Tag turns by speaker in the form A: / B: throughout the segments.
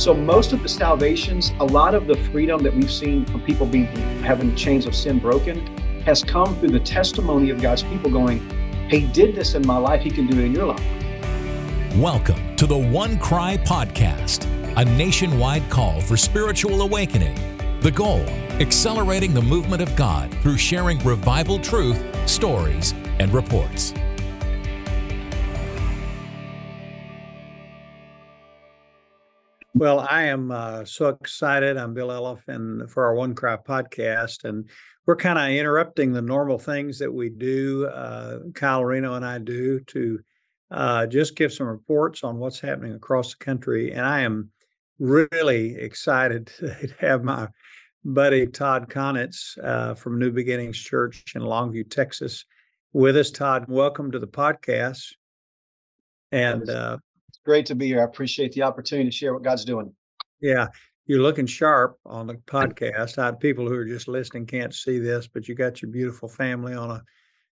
A: So most of the salvations, a lot of the freedom that we've seen from people being having chains of sin broken, has come through the testimony of God's people going, He did this in my life, He can do it in your life.
B: Welcome to the OneCry Podcast, a nationwide call for spiritual awakening. The goal accelerating the movement of God through sharing revival truth, stories, and reports.
C: Well, I am uh, so excited. I'm Bill Elliff, and for our OneCry podcast, and we're kind of interrupting the normal things that we do. Uh, Kyle Reno and I do to uh, just give some reports on what's happening across the country. And I am really excited to have my buddy Todd Kaunitz uh, from New Beginnings Church in Longview, Texas, with us. Todd, welcome to the podcast. And uh,
A: great to be here. I appreciate the opportunity to share what God's doing.
C: Yeah, you're looking sharp on the podcast. I, people who are just listening can't see this, but you got your beautiful family on a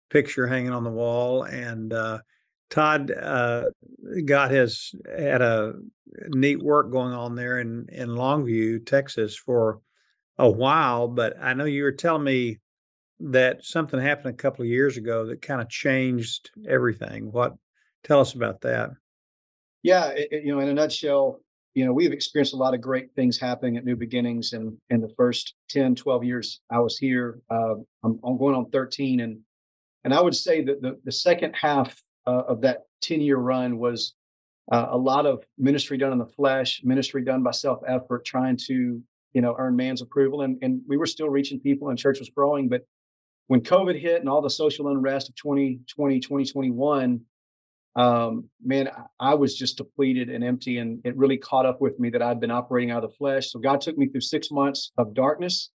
C: picture hanging on the wall. And uh, Todd uh, got his had a neat work going on there in in Longview, Texas, for a while. But I know you were telling me that something happened a couple of years ago that kind of changed everything. What? Tell us about that
A: yeah, it, you know, in a nutshell, you know, we've experienced a lot of great things happening at New Beginnings and in the first 10, 12 years I was here. Uh, I'm, I'm, going on 13. And and I would say that the, the second half uh, of that 10 year run was uh, a lot of ministry done in the flesh, ministry done by self effort, trying to, you know, earn man's approval. And, and we were still reaching people and church was growing. But when COVID hit and all the social unrest of 2020, 2021, um, man, I was just depleted and empty, and it really caught up with me that I'd been operating out of the flesh. So God took me through six months of darkness,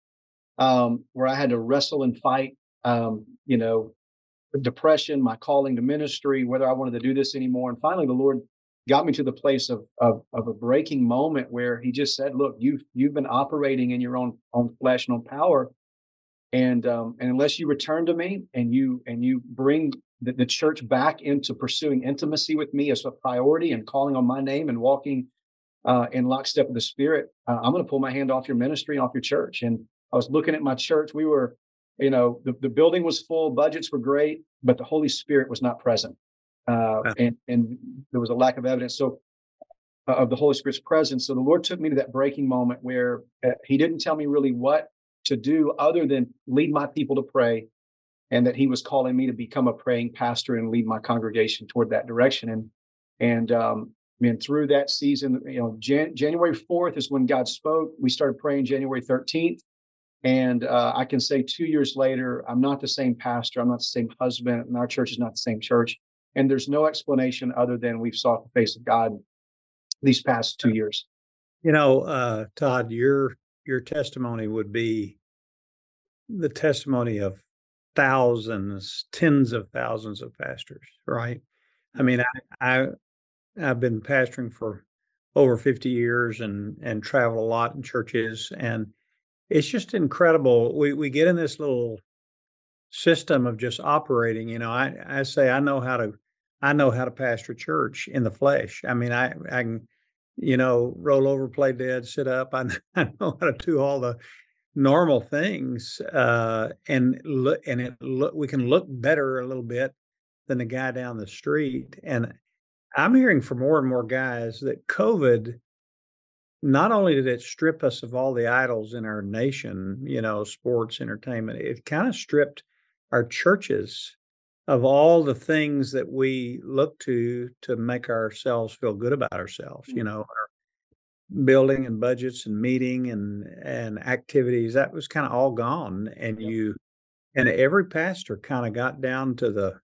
A: um, where I had to wrestle and fight, um, you know, depression, my calling to ministry, whether I wanted to do this anymore. And finally, the Lord got me to the place of, of, of a breaking moment where He just said, "Look, you've you've been operating in your own own flesh and own power." And um, and unless you return to me and you and you bring the, the church back into pursuing intimacy with me as a priority and calling on my name and walking uh, in lockstep with the Spirit, uh, I'm going to pull my hand off your ministry off your church. And I was looking at my church. We were, you know, the, the building was full, budgets were great, but the Holy Spirit was not present. Uh, and, and there was a lack of evidence. So, uh, of the Holy Spirit's presence. So the Lord took me to that breaking moment where uh, He didn't tell me really what to do other than lead my people to pray and that he was calling me to become a praying pastor and lead my congregation toward that direction. And and um, mean, through that season, you know, Jan- January 4th is when God spoke. We started praying January 13th. And uh, I can say two years later, I'm not the same pastor. I'm not the same husband. And our church is not the same church. And there's no explanation other than we've sought the face of God these past two years.
C: You know, uh, Todd, your your testimony would be the testimony of thousands, tens of thousands of pastors, right? I mean, I, I I've been pastoring for over 50 years and and travel a lot in churches and it's just incredible. We we get in this little system of just operating, you know, I I say I know how to I know how to pastor church in the flesh. I mean, I I can you know, roll over, play dead, sit up. I, I know how to do all the normal things uh, and look and it look we can look better a little bit than the guy down the street and i'm hearing from more and more guys that covid not only did it strip us of all the idols in our nation you know sports entertainment it kind of stripped our churches of all the things that we look to to make ourselves feel good about ourselves you mm. know our building and budgets and meeting and and activities that was kind of all gone and you and every pastor kind of got down to the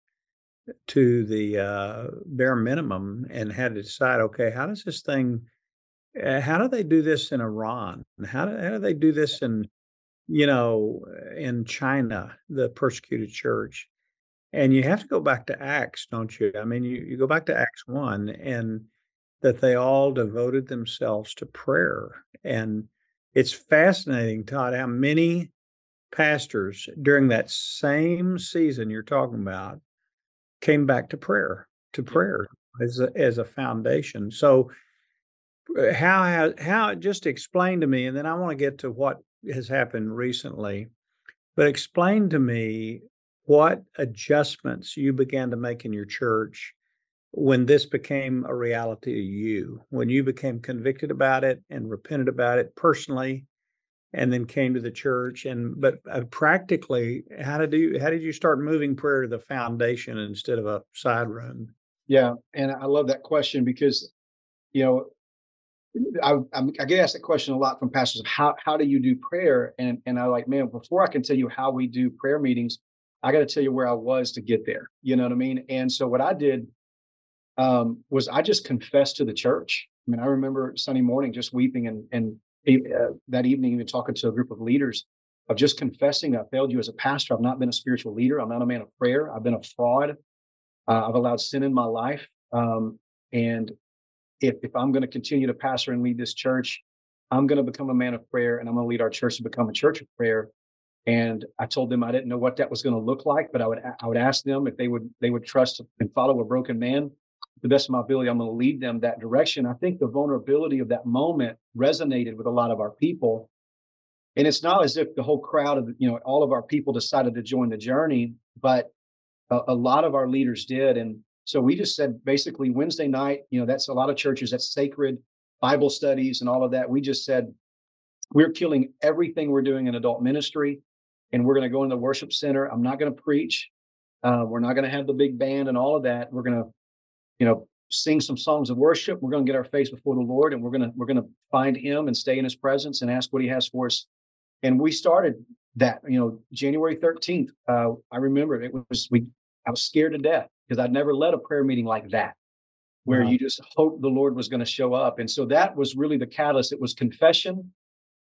C: to the uh, bare minimum and had to decide okay how does this thing uh, how do they do this in iran? How do, how do they do this in you know in china the persecuted church? And you have to go back to acts don't you? I mean you, you go back to acts 1 and that they all devoted themselves to prayer. And it's fascinating, Todd, how many pastors during that same season you're talking about came back to prayer, to prayer as a, as a foundation. So uh, how has how just explain to me, and then I want to get to what has happened recently. But explain to me what adjustments you began to make in your church when this became a reality to you, when you became convicted about it and repented about it personally, and then came to the church. And but uh, practically, how did you how did you start moving prayer to the foundation instead of a side room?
A: Yeah, and I love that question because, you know, I, I get asked that question a lot from pastors of how how do you do prayer, and and I like man before I can tell you how we do prayer meetings, I got to tell you where I was to get there. You know what I mean? And so what I did um, was I just confessed to the church. I mean, I remember Sunday morning just weeping and and uh, that evening even talking to a group of leaders of just confessing I failed you as a pastor. I've not been a spiritual leader. I'm not a man of prayer. I've been a fraud. Uh, I've allowed sin in my life. Um, and if, if I'm going to continue to pastor and lead this church, I'm going to become a man of prayer and I'm going to lead our church to become a church of prayer. And I told them I didn't know what that was going to look like, but I would I would ask them if they would they would trust and follow a broken man. The best of my ability, I'm going to lead them that direction. I think the vulnerability of that moment resonated with a lot of our people. And it's not as if the whole crowd of you know all of our people decided to join the journey, but a, a lot of our leaders did. And so we just said basically Wednesday night, you know, that's a lot of churches, that's sacred Bible studies and all of that. We just said, we're killing everything we're doing in adult ministry and we're going to go in the worship center. I'm not going to preach. Uh, we're not going to have the big band and all of that. We're going to, you know, sing some songs of worship. We're going to get our face before the Lord and we're going to, we're going to find him and stay in his presence and ask what he has for us. And we started that, you know, January 13th. Uh, I remember it was, we, I was scared to death because I'd never led a prayer meeting like that, where wow. you just hope the Lord was going to show up. And so that was really the catalyst. It was confession.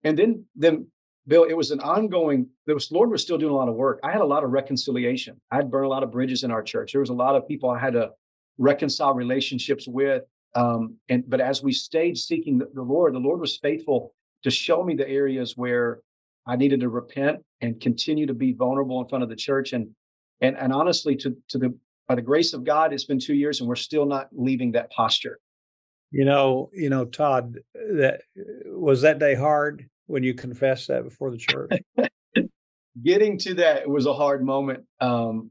A: And then, then Bill, it was an ongoing, was, Lord was still doing a lot of work. I had a lot of reconciliation. I'd burned a lot of bridges in our church. There was a lot of people I had to reconcile relationships with. Um, and, but as we stayed seeking the, the Lord, the Lord was faithful to show me the areas where I needed to repent and continue to be vulnerable in front of the church. And, and, and honestly, to, to the by the grace of God, it's been two years and we're still not leaving that posture.
C: You know, you know, Todd, that was that day hard when you confessed that before the church.
A: Getting to that it was a hard moment, um,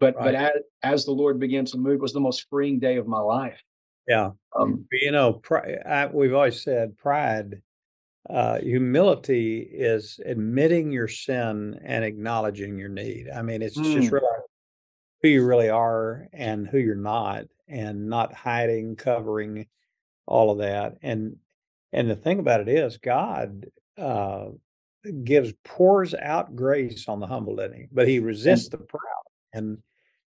A: but right. but as, as the Lord began to move, it was the most freeing day of my life.
C: Yeah, um, you know, I, we've always said pride, uh, humility is admitting your sin and acknowledging your need. I mean, it's mm. just really who you really are and who you're not and not hiding covering all of that and and the thing about it is god uh gives pours out grace on the humble doesn't he but he resists the proud and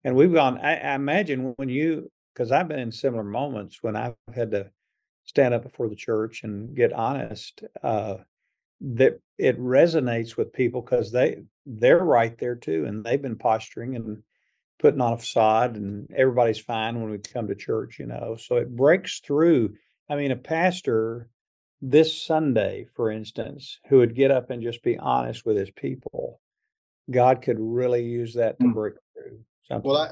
C: and we've gone i, I imagine when you because i've been in similar moments when i've had to stand up before the church and get honest uh that it resonates with people because they they're right there too and they've been posturing and putting on a facade and everybody's fine when we come to church, you know. So it breaks through. I mean, a pastor this Sunday, for instance, who would get up and just be honest with his people, God could really use that to mm. break.
A: Something. Well, I,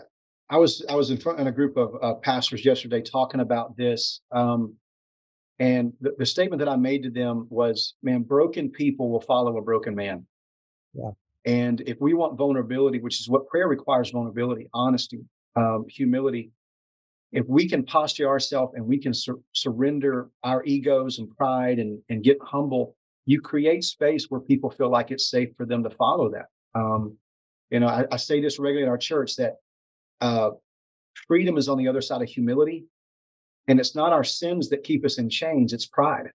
A: I was I was in front in a group of uh, pastors yesterday talking about this, um, and the, the statement that I made to them was, "Man, broken people will follow a broken man." Yeah. And if we want vulnerability, which is what prayer requires vulnerability, honesty, um, humility, if we can posture ourselves and we can sur- surrender our egos and pride and, and get humble, you create space where people feel like it's safe for them to follow that. Um, you know, I, I, say this regularly in our church that uh, freedom is on the other side of humility. And it's not our sins that keep us in chains, it's pride.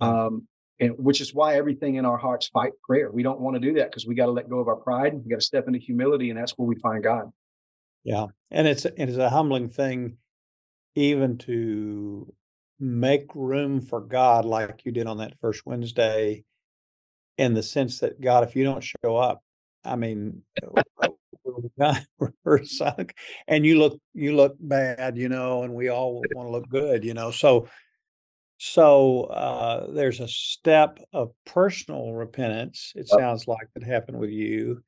A: Um, and which is why everything in our hearts fight prayer. We don't want to do that because we got to let go of our pride. We got to step into humility, and that's where we find God.
C: Yeah, and it's it is a humbling thing, even to make room for God, like you did on that first Wednesday, in the sense that God, if you don't show up, I mean, we're sunk, and you look you look bad, you know, and we all want to look good, you know. So so uh, there's a step of personal repentance. It sounds like it happened with you,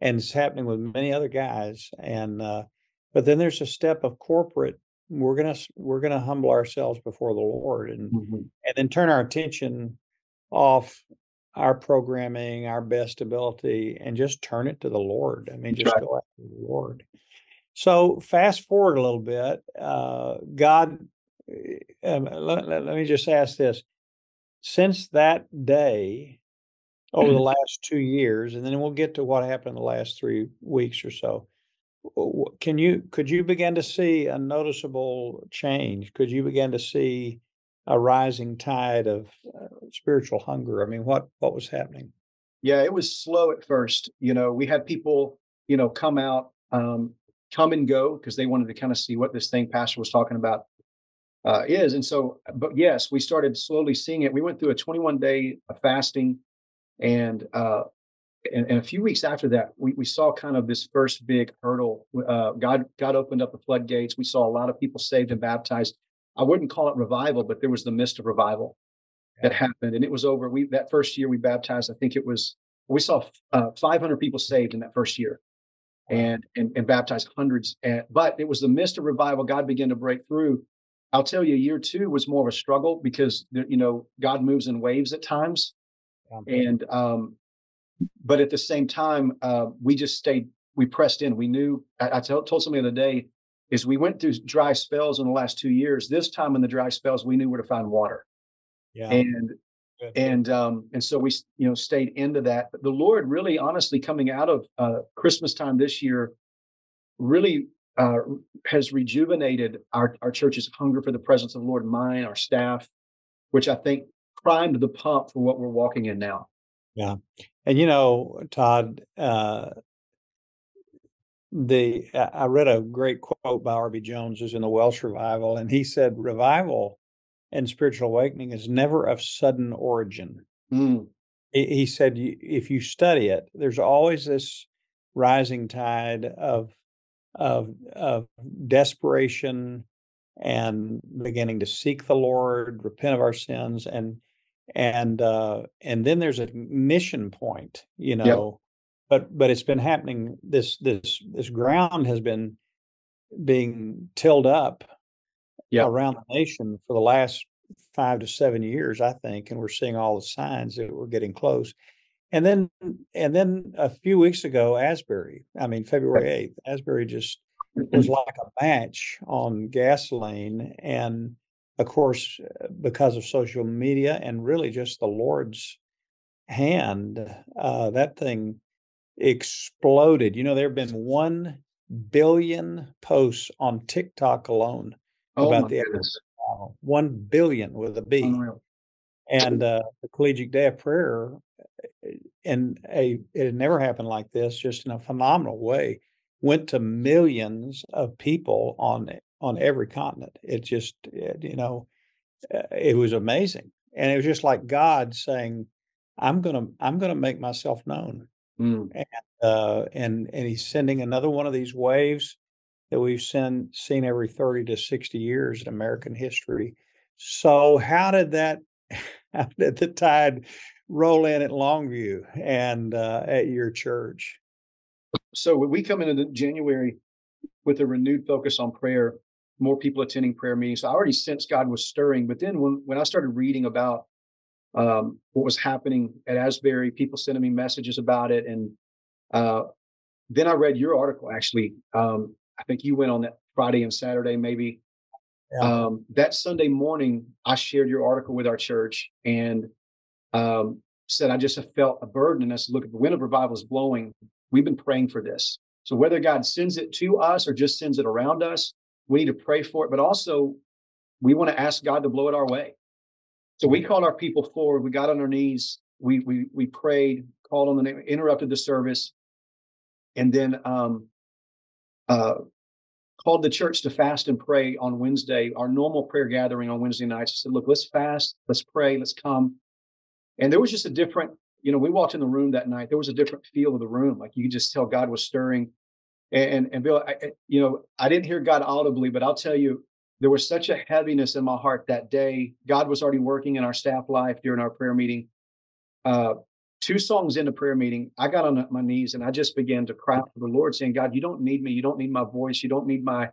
C: and it's happening with many other guys. And uh, but then there's a step of corporate we're gonna we're gonna humble ourselves before the Lord and
A: Mhm.
C: and then turn our attention off our programming, our best ability, and just turn it to the Lord. I mean, just
A: right.
C: go after the Lord. So fast forward a little bit. Uh, God, eh, um, let, let, let me just ask this: since that day, over the last two years, and then we'll get to what happened in the last three weeks or so. Can you could you begin to see a noticeable change? Could you begin to see a rising tide of uh, spiritual hunger? I mean, what what was happening?
A: Yeah, it was slow at first. You know, we had people, you know, come out, um, come and go because they wanted to kind of see what this thing Pastor was talking about uh, is. And so, but yes, we started slowly seeing it. We went through a 21 day fasting, and uh, and, and a few weeks after that, we, we saw kind of this first big hurdle. Uh, God God opened up the floodgates. We saw a lot of people saved and baptized. I wouldn't call it revival, but there was the mist of revival that happened, and it was over. We that first year we baptized. I think it was we saw uh, 500 people saved in that first year, and and, and baptized hundreds. And, but it was the mist of revival. God began to break through. I'll tell you, year two was more of a struggle because you know God moves in waves at times,
C: Um,
A: and um, but at the same time, uh, we just stayed. We pressed in. We knew. I, I told, told somebody the other day is we went through dry spells in the last two years. This time in the dry spells, we knew where to find water.
C: Yeah,
A: and
C: good.
A: and um and so we you know stayed into that. But the lord really honestly coming out of uh christmas time this year really uh has rejuvenated our our church's hunger for the presence of the lord mine our staff which i think primed the pump for what we're walking in now.
C: Yeah, And you know, Todd, uh, the I read a great quote by R.B. Jones, who's in the Welsh revival, and he said, "Revival and spiritual awakening is never of sudden origin."
A: Mm,
C: He, said, "If you study it, there's always this rising tide of of of desperation and beginning to seek the Lord, repent of our sins, and and uh, and then there's a ignition point, you know. But but it's been happening. This this this ground has been being tilled up
A: Yep.
C: around the nation for the last five to seven years, I think, and we're seeing all the signs that we're getting close. And then and then a few weeks ago, Asbury, I mean February eighth, Asbury just was like a match on gasoline. And of course, because of social media and really just the Lord's hand, uh, that thing exploded. You know, there have been 1 billion posts on TikTok alone
A: oh
C: about the
A: goodness
C: Wow, 1 billion with a B.
A: Unreal.
C: And uh, the collegiate day of prayer, uh, and a it had never happened like this, just in a phenomenal way, went to millions of people on on every continent. It just, it, you know, uh, it was amazing, and it was just like God saying, "I'm gonna, I'm gonna make myself known."
A: Mm,
C: uh, and and he's sending another one of these waves that we've seen seen every 30 to 60 years in American history. So how did that how did the tide roll in at Longview and uh, at your church?
A: so when we come into january with a renewed focus on prayer more people attending prayer meetings so i already sensed god was stirring but then when, when i started reading about um, what was happening at asbury people sending me messages about it and uh, then i read your article actually um, i think you went on that friday and saturday maybe.
C: Yeah.
A: um, that sunday morning i shared your article with our church and um, said i just have felt a burden and i said look if the wind of revival is blowing. We've been praying for this. So whether god sends it to us or just sends it around us we need to pray for it but also we want to ask god to blow it our way so we called our people forward. We got on our knees. We we we prayed called on the name interrupted the service. And then um uh called the church to fast and pray on wednesday our normal prayer gathering on wednesday nights. I said look let's fast. Let's pray. Let's come. And there was just a different you know we walked in the room that night. There was a different feel of the room. Like you could just tell god was stirring. And and, and bill I, you know i didn't hear god audibly but i'll tell you there was such a heaviness in my heart that day god was already working in our staff life during our prayer meeting uh two songs into the prayer meeting i got on my knees and i just began to cry to the lord saying god you don't need me you don't need my voice you don't need my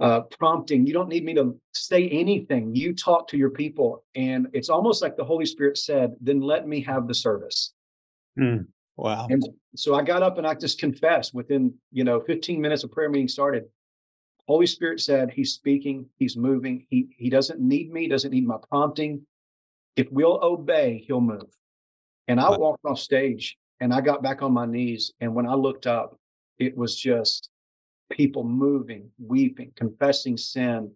A: uh, prompting. You don't need me to say anything. You talk to your people. And it's almost like the Holy Spirit said, then let me have the service.
C: Mm, wow.
A: And so I got up and I just confessed within, you know, 15 minutes of prayer meeting started. Holy Spirit said, He's speaking, He's moving. He He doesn't need me, doesn't need my prompting. If we'll obey, He'll move. And I walked off stage and I got back on my knees. And when I looked up, it was just people moving, weeping, confessing sin.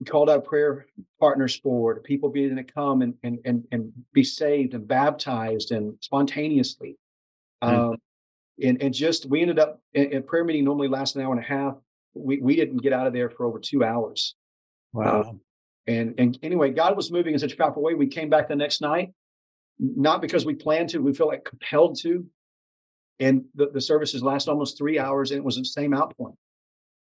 A: We called our prayer partners forward, people being to come and, and, and, and be saved and baptized and spontaneously. Mm-hmm. Um, and, and just, we ended up in, in prayer meeting normally lasts an hour and a half. We, we didn't get out of there for over two hours.
C: Wow.
A: Um, and, and anyway, God was moving in such a powerful way. We came back the next night, not because we planned to, we feel like compelled to and the, the services last almost three hours and it was the same outpouring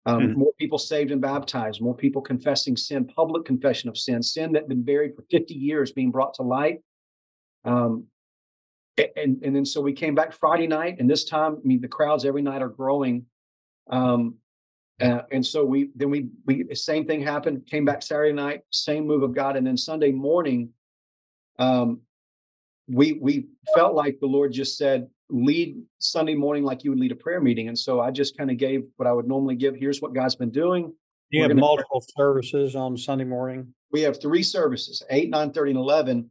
A: um, mm-hmm. more people saved and baptized more people confessing sin public confession of sin sin that had been buried for 50 years being brought to light um, and and then so we came back friday night and this time i mean the crowds every night are growing um, uh, and so we then we we same thing happened came back saturday night same move of god and then sunday morning um, we we felt like the lord just said lead Sunday morning like you would lead a prayer meeting. And so I just kind of gave what I would normally give. Here's what God's been doing.
C: You We're have multiple pray. services on Sunday morning.
A: We have three services, eight, nine, 30, and 11.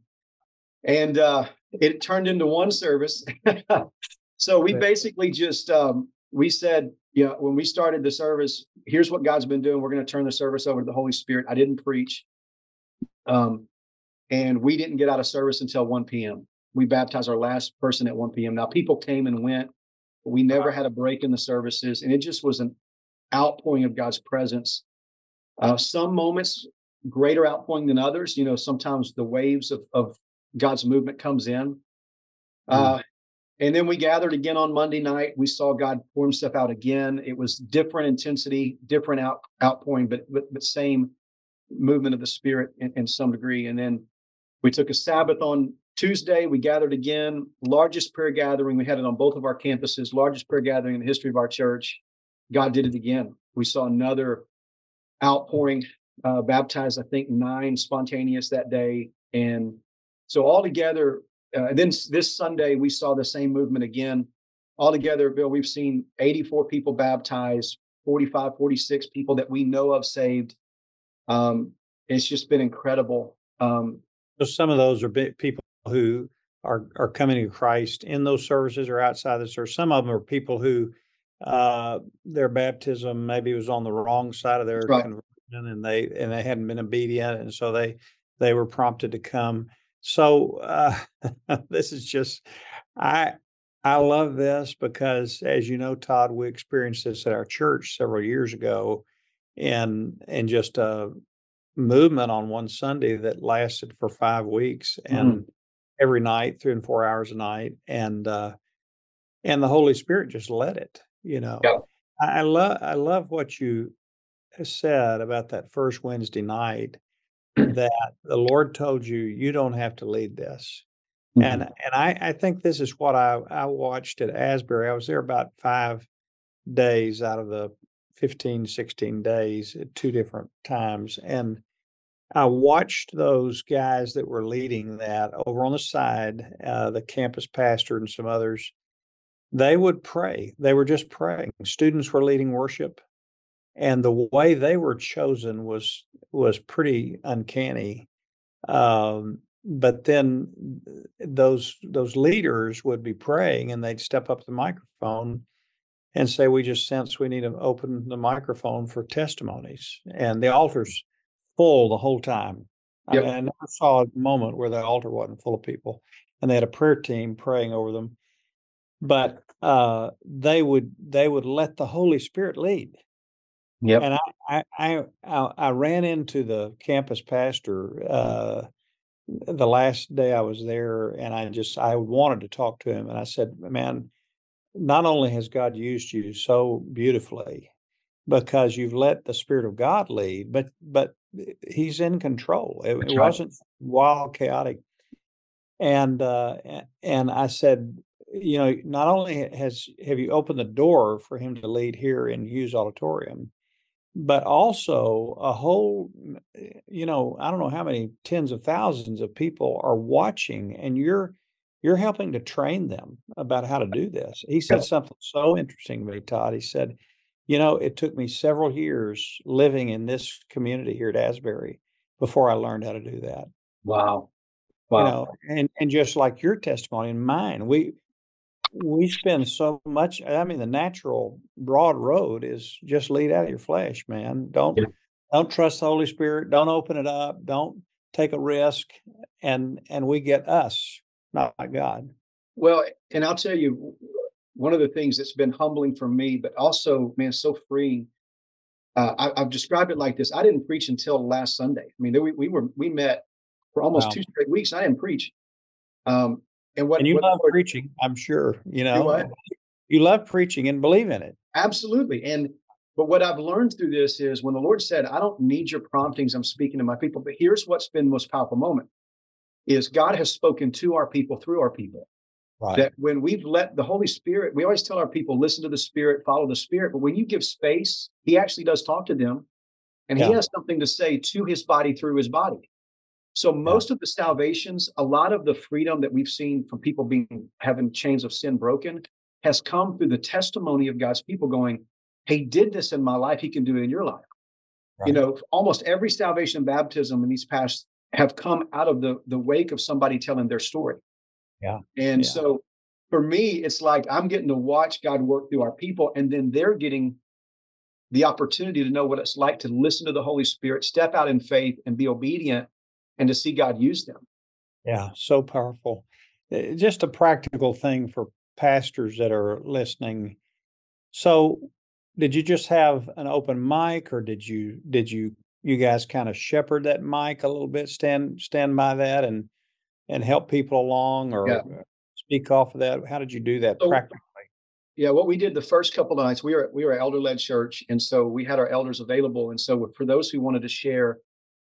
A: And uh, it turned into one service. so we basically just, um, we said, know, when we started the service, here's what God's been doing. We're going to turn the service over to the Holy Spirit. I didn't preach. Um, and we didn't get out of service until 1 p.m we baptized our last person at 1 p.m. Now people came and went, but we never had a break in the services, and it just was an outpouring of God's presence. Uh, some moments greater outpouring than others. You know, sometimes the waves of, of God's movement comes in. Mm. Uh, and then we gathered again on Monday night. We saw God pour himself out again. It was different intensity, different out, outpouring, but, but but same movement of the Spirit in, in some degree. And then we took a Sabbath on Tuesday, we gathered again, largest prayer gathering. We had it on both of our campuses, largest prayer gathering in the history of our church. God did it again. We saw another outpouring, uh, baptized, I think, nine spontaneous that day. And so altogether, uh, then this Sunday, we saw the same movement again. Altogether, Bill, we've seen 84 people baptized, 45, 46 people that we know of saved. Um, it's just been incredible. Um,
C: so some of those are people who are are coming to Christ in those services or outside the service. Some of them are people who uh, their baptism maybe was on the wrong side of their right. conversion, and they and they hadn't been obedient, and so they they were prompted to come. So uh, this is just I I love this because, as you know, Todd, we experienced this at our church several years ago, and and just a movement on one Sunday that lasted for five weeks, and mm every night, three and four hours a night, and uh, and the Holy Spirit just led it. You know. I, I love I love what you said about that first Wednesday night that the Lord told you you don't have to lead this. Mm-hmm. And and I, I think this is what I, I watched at Asbury. I was there about five days out of the 15, 16 days at two different times. And I watched those guys that were leading that over on the side, uh, the campus pastor and some others. They would pray. They were just praying. Students were leading worship, and the way they were chosen was was pretty uncanny. Um, but then those those leaders would be praying, and they'd step up the microphone and say, "We just sense we need to open the microphone for testimonies." And the altars full the whole time. Yep. I, mean, I never saw a moment where the altar wasn't full of people, and they had a prayer team praying over them. But uh, they would they would let the Holy Spirit lead.
A: Yep.
C: And I I I, I ran into the campus pastor uh, the last day I was there, and I just I wanted to talk to him, and I said, "Man, not only has God used you so beautifully, because you've let the Spirit of God lead, but but he's in control. It, it wasn't wild, chaotic. And uh, and I said, you know, not only has have you opened the door for him to lead here in Hughes Auditorium, but also a whole, eh, you know, I don't know how many tens of thousands of people are watching, and you're you're helping to train them about how to do this. He said something so interesting to me, Todd. He said, you know, it took me several years living in this community here at Asbury before I learned how to do that.
A: Wow.
C: You
A: Wow.
C: know, and and just like your testimony and mine, we we spend so much. I mean, the natural broad road is just lead out of your flesh, man. Don't
A: Yeah.
C: don't trust the Holy Spirit. Don't open it up. Don't take a risk. And and we get us, not God.
A: Well, and I'll tell you, one of the things that's been humbling for me, but also, man, so freeing. Uh, I, I've described it like this: I didn't preach until last Sunday. I mean, we, we were we met for almost
C: Wow.
A: two straight weeks. I didn't preach. Um, and what,
C: And you
A: what
C: love
A: Lord-
C: preaching, I'm sure. You know,
A: what?
C: you love preaching and believe in it.
A: Absolutely. And but what I've learned through this is when the Lord said, I don't need your promptings, I'm speaking to my people. But here's what's been the most powerful moment is God has spoken to our people through our people.
C: Right.
A: That when we've let the Holy Spirit, we always tell our people, listen to the Spirit, follow the Spirit. But when you give space, He actually does talk to them. And He has something to say to His body through His body. So most of the salvations, a lot of the freedom that we've seen from people being having chains of sin broken has come through the testimony of God's people going, He did this in my life, He can do it in your life. You know, almost every salvation and baptism in these past have come out of the the wake of somebody telling their story.
C: Yeah.
A: And
C: Yeah.
A: so for me, it's like I'm getting to watch God work through our people, and then they're getting the opportunity to know what it's like to listen to the Holy Spirit, step out in faith, and be obedient, and to see God use them.
C: Yeah, so powerful. Uh, Just a practical thing for pastors that are listening. So, did you just have an open mic, or did you did you you guys kind of shepherd that mic a little bit, stand stand by that, and and help people along, or
A: Yeah.
C: uh, speak off of that? How did you do that
A: So-
C: practically?
A: Yeah, what we did the first couple of nights, we were we were elder led church, and so we had our elders available. And so for those who wanted to share,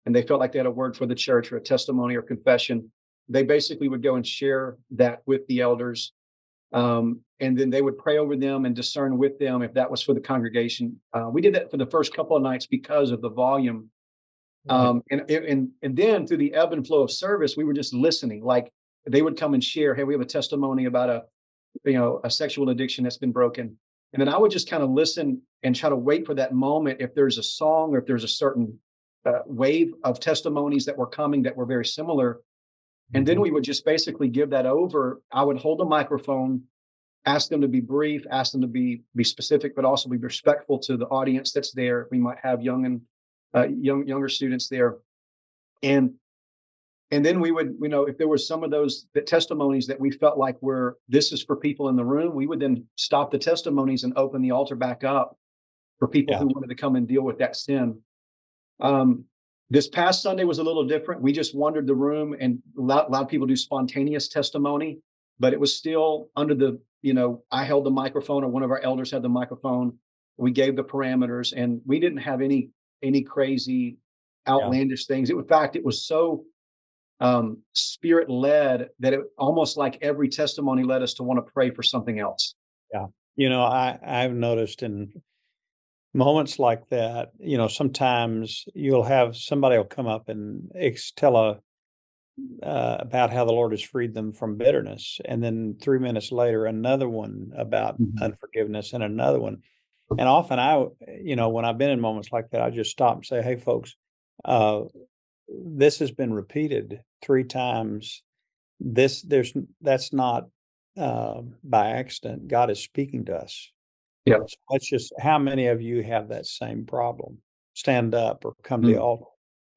A: and they felt like they had a word for the church or a testimony or confession, they basically would go and share that with the elders, um, and then they would pray over them and discern with them if that was for the congregation. Uh, we did that for the first couple of nights because of the volume, um, and and and then through the ebb and flow of service, we were just listening. Like they would come and share, "Hey, we have a testimony about a." you know a sexual addiction that's been broken and then i would just kind of listen and try to wait for that moment if there's a song or if there's a certain uh, wave of testimonies that were coming that were very similar. And then
C: Mhm.
A: we would just basically give that over. I would hold a microphone ask them to be brief ask them to be be specific but also be respectful to the audience that's there. We might have young and uh, young younger students there. And and then we would you know if there was some of those the testimonies that we felt like were this is for people in the room we would then stop the testimonies and open the altar back up for people
C: Yeah.
A: who wanted to come and deal with that sin um this past sunday was a little different we just wandered the room and allowed, allowed people to do spontaneous testimony but it was still under the you know i held the microphone or one of our elders had the microphone we gave the parameters and we didn't have any any crazy outlandish things It, in fact it was so um, spirit led that it almost like every testimony led us to want to pray for something else. Yeah.
C: You know, I I've noticed in moments like that, you know, sometimes you'll have somebody will come up and ex- tell a uh, about how the Lord has freed them from bitterness, and then three minutes later, another one about
A: Mhm.
C: unforgiveness, and another one. And often, I, you know, when I've been in moments like that, I just stop and say, "Hey, folks, uh, this has been repeated three times. This, there's, that's not uh, by accident. God is speaking to us.
A: Yeah.
C: So let's just, how many of you have that same problem? Stand up or come to the
A: Mm.
C: altar.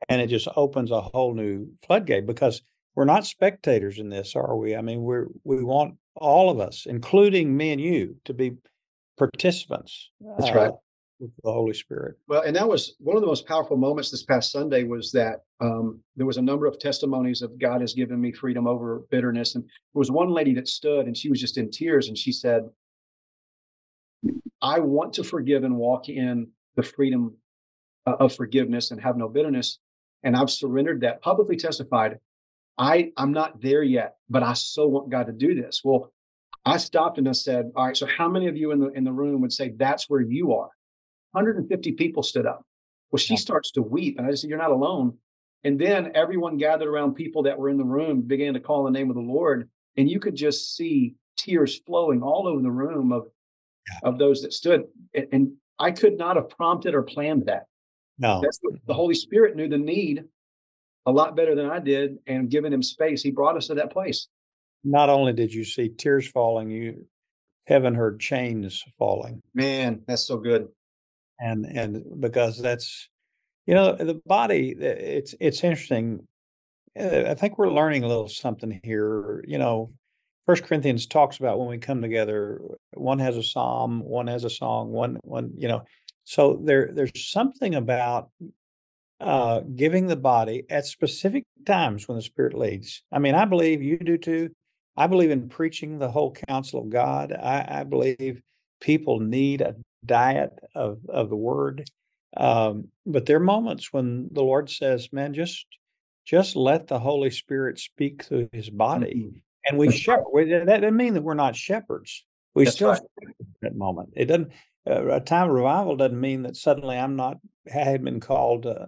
C: And it just opens a whole new floodgate because we're not spectators in this, are we? I mean, we're, we want all of us, including me and you, to be participants.
A: That's right.
C: uh, With the Holy Spirit.
A: Well, and that was one of the most powerful moments this past Sunday was that um, there was a number of testimonies of God has given me freedom over bitterness. And there was one lady that stood and she was just in tears and she said, I want to forgive and walk in the freedom uh, of forgiveness and have no bitterness. And I've surrendered that, publicly testified. I, I'm not there yet, but I so want God to do this. Well, I stopped and I said, All right, so how many of you in the in the room would say that's where you are? 150 people stood up. Well, she starts to weep, and I just said, "You're not alone." And then everyone gathered around people that were in the room, began to call the name of the Lord, and you could just see tears flowing all over the room of of those that stood. And, and I could not have prompted or planned that.
C: No,
A: the Holy Spirit knew the need a lot better than I did, and given him space, he brought us to that place.
C: not only did you see tears falling, you heaven heard chains falling.
A: Man, that's so good.
C: and and because that's you know the body it's it's interesting Uh, i think we're learning a little something here you know first corinthians talks about when we come together one has a psalm one has a song one one you know. So there there's something about uh giving the body at specific times when the spirit leads. I mean i believe you do too. I believe in preaching the whole counsel of god. I i believe people need a diet of of the word. Um but there are moments when the lord says man just just let the holy spirit speak through his body.
A: Mhm.
C: And we shepherd that doesn't mean that we're not shepherds we
A: That's
C: still
A: right.
C: at that moment it doesn't uh, a time of revival doesn't mean that suddenly i'm not had been called uh,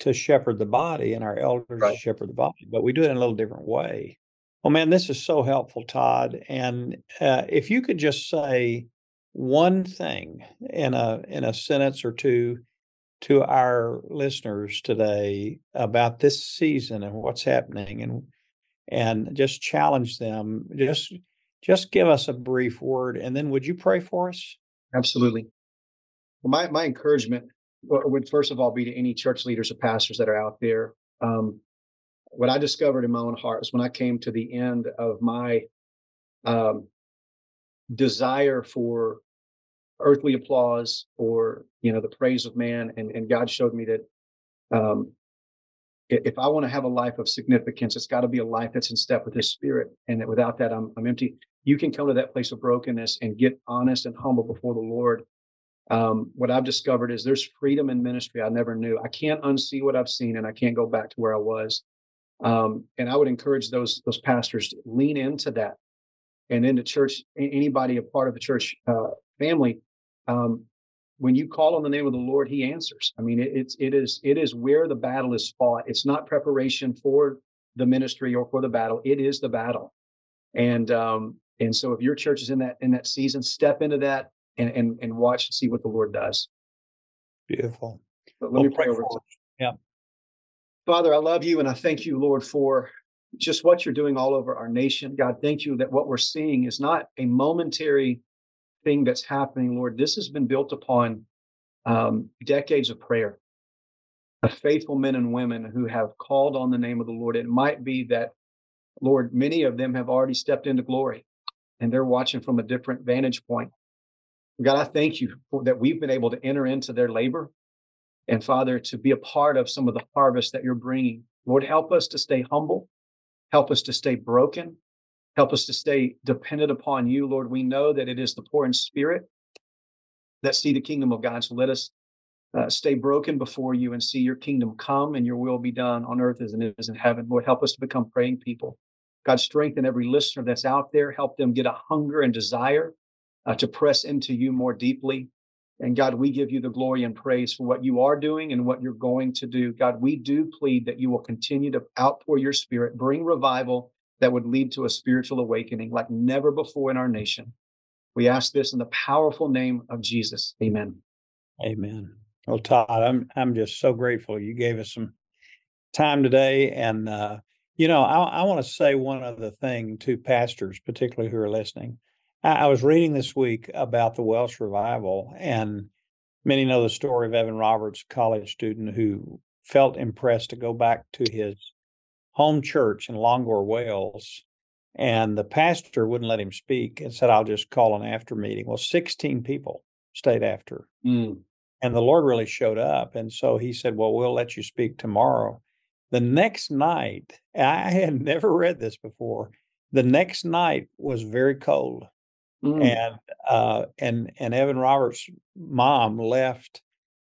C: to shepherd the body and our elders
A: Right.
C: shepherd the body but we do it in a little different way well man this is so helpful todd and uh, if you could just say one thing in a in a sentence or two to our listeners today about this season and what's happening and and just challenge them just just give us a brief word and then would you pray for us
A: Absolutely. Well, my my encouragement would first of all be to any church leaders or pastors that are out there. Um, what I discovered in my own heart is when I came to the end of my um, desire for earthly applause or you know the praise of man, and and God showed me that um, if I want to have a life of significance, it's got to be a life that's in step with His Spirit, and that without that, I'm I'm empty. You can come to that place of brokenness and get honest and humble before the Lord. Um, what I've discovered is there's freedom in ministry I never knew. I can't unsee what I've seen, and I can't go back to where I was. Um, and I would encourage those those pastors to lean into that, and into church. Anybody a part of the church uh, family, um, when you call on the name of the Lord, He answers. I mean, it, it's it is it is where the battle is fought. It's not preparation for the ministry or for the battle. It is the battle, and um, and so if your church is in that in that season, step into that and and and watch and see what the Lord does.
C: beautiful
A: But let
C: Well,
A: me pray over.
C: for us.
A: Father, I love you and I thank you, Lord, for just what you're doing all over our nation. God, thank you that what we're seeing is not a momentary thing that's happening, Lord. This has been built upon um, decades of prayer, of faithful men and women who have called on the name of the Lord. It might be that, Lord, many of them have already stepped into glory and they're watching from a different vantage point. God, I thank you for that we've been able to enter into their labor and Father, to be a part of some of the harvest that you're bringing. Lord, help us to stay humble, help us to stay broken, help us to stay dependent upon you. Lord, we know that it is the poor in spirit that see the kingdom of God. So let us uh, stay broken before you and see your kingdom come and your will be done on earth as it is in heaven. Lord, help us to become praying people. God, strengthen every listener that's out there. Help them get a hunger and desire uh, to press into you more deeply. And God, we give you the glory and praise for what you are doing and what you're going to do. God, we do plead that you will continue to outpour your spirit, bring revival that would lead to a spiritual awakening like never before in our nation. We ask this in the powerful name of Jesus. Amen.
C: Amen. Well, Todd, I'm I'm just so grateful you gave us some time today, and uh, you know, I, I want to say one other thing to pastors, particularly who are listening. I, I was reading this week about the Welsh revival, and many know the story of Evan Roberts, a college student who felt impressed to go back to his home church in Loughor, Wales, and the pastor wouldn't let him speak and said, "I'll just call an after meeting." Well, 16 people stayed after
A: Mm,
C: and the Lord really showed up. And so he said, Well, we'll let you speak tomorrow. The next night, I had never read this before. The next night was very cold.
A: mm,
C: And uh and and Evan Roberts' mom left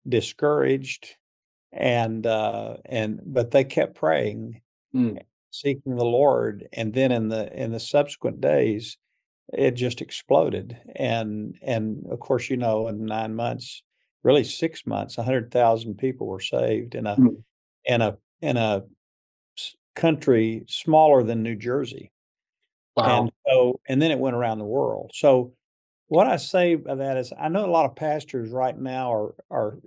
C: discouraged and uh and but they kept praying,
A: mm.
C: seeking the Lord. And then in the in the subsequent days, it just exploded. And and of course, you know, in nine months, really six months, a hundred thousand people were saved in a
A: Hmm.
C: in a in a country smaller than New Jersey. And so, and then it went around the world. So, what I say by that is, I know a lot of pastors right now are are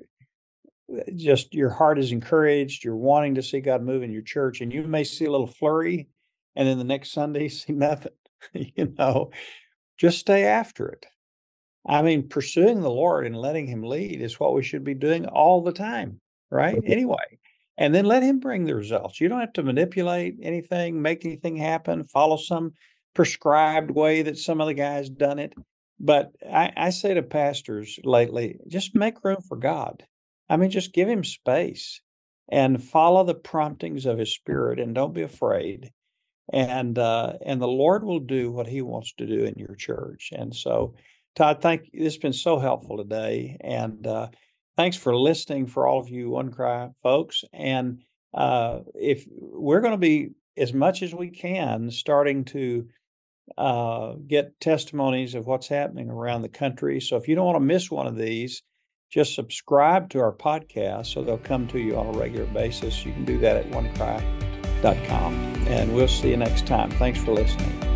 C: just your heart is encouraged. You're wanting to see God move in your church, and you may see a little flurry, and then the next Sunday see nothing. you know, just stay after it. I mean, pursuing the Lord and letting Him lead is what we should be doing all the time, right? Anyway, and then let Him bring the results. You don't have to manipulate anything, make anything happen, follow some prescribed way that some of the guys done it. But I, I say to pastors lately, just make room for God. I mean, just give Him space and follow the promptings of His Spirit, and don't be afraid. And uh, and the Lord will do what He wants to do in your church. And so. Todd, thank you. This has been so helpful today. And uh, thanks for listening for all of you OneCry folks. And uh, if we're going to be as much as we can starting to uh, get testimonies of what's happening around the country. So if you don't want to miss one of these, just subscribe to our podcast so they'll come to you on a regular basis. You can do that at onecry.com. And we'll see you next time. Thanks for listening.